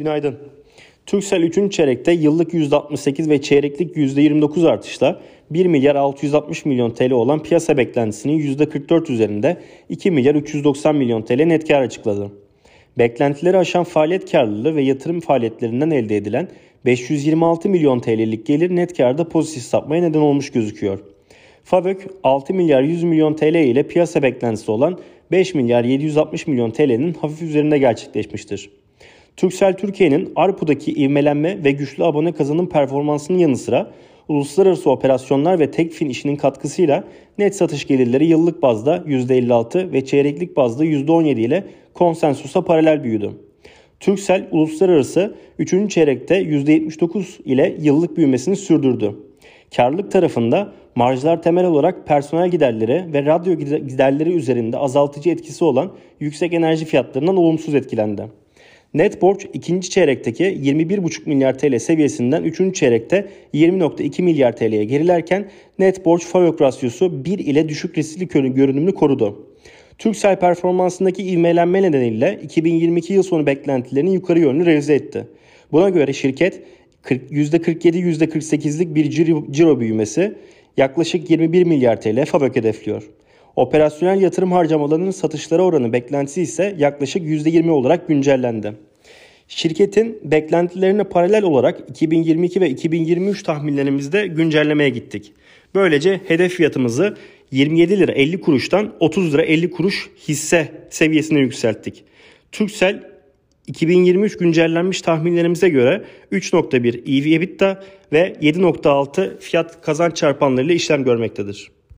Günaydın. Türksel 3. çeyrekte yıllık %68 ve çeyreklik %29 artışla 1 milyar 660 milyon TL olan piyasa beklentisinin %44 üzerinde 2 milyar 390 milyon TL net kar açıkladı. Beklentileri aşan faaliyet karlılığı ve yatırım faaliyetlerinden elde edilen 526 milyon TL'lik gelir net karda pozitif sapmaya neden olmuş gözüküyor. FAVÖK 6 milyar 100 milyon TL ile piyasa beklentisi olan 5 milyar 760 milyon TL'nin hafif üzerinde gerçekleşmiştir. Turkcell Türkiye'nin ARPU'daki ivmelenme ve güçlü abone kazanım performansının yanı sıra uluslararası operasyonlar ve tekfin işinin katkısıyla net satış gelirleri yıllık bazda %56 ve çeyreklik bazda %17 ile konsensusa paralel büyüdü. Turkcell uluslararası 3. çeyrekte %79 ile yıllık büyümesini sürdürdü. Karlılık tarafında marjlar temel olarak personel giderleri ve radyo giderleri üzerinde azaltıcı etkisi olan yüksek enerji fiyatlarından olumsuz etkilendi. Net borç ikinci çeyrekteki 21,5 milyar TL seviyesinden 3. çeyrekte 20.2 milyar TL'ye gerilerken net borç FAVÖK rasyosu 1 ile düşük riskli görünümünü korudu. Türksel performansındaki ivmelenme nedeniyle 2022 yıl sonu beklentilerini yukarı yönlü revize etti. Buna göre şirket %47-%48'lik bir ciro büyümesi yaklaşık 21 milyar TL FAVÖK hedefliyor. Operasyonel yatırım harcamalarının satışlara oranı beklentisi ise yaklaşık %20 olarak güncellendi. Şirketin beklentilerine paralel olarak 2022 ve 2023 tahminlerimizde güncellemeye gittik. Böylece hedef fiyatımızı 27 lira 50 kuruştan 30 lira 50 kuruş hisse seviyesine yükselttik. Türksel 2023 güncellenmiş tahminlerimize göre 3.1 EV EBITDA ve 7.6 fiyat kazanç çarpanlarıyla işlem görmektedir.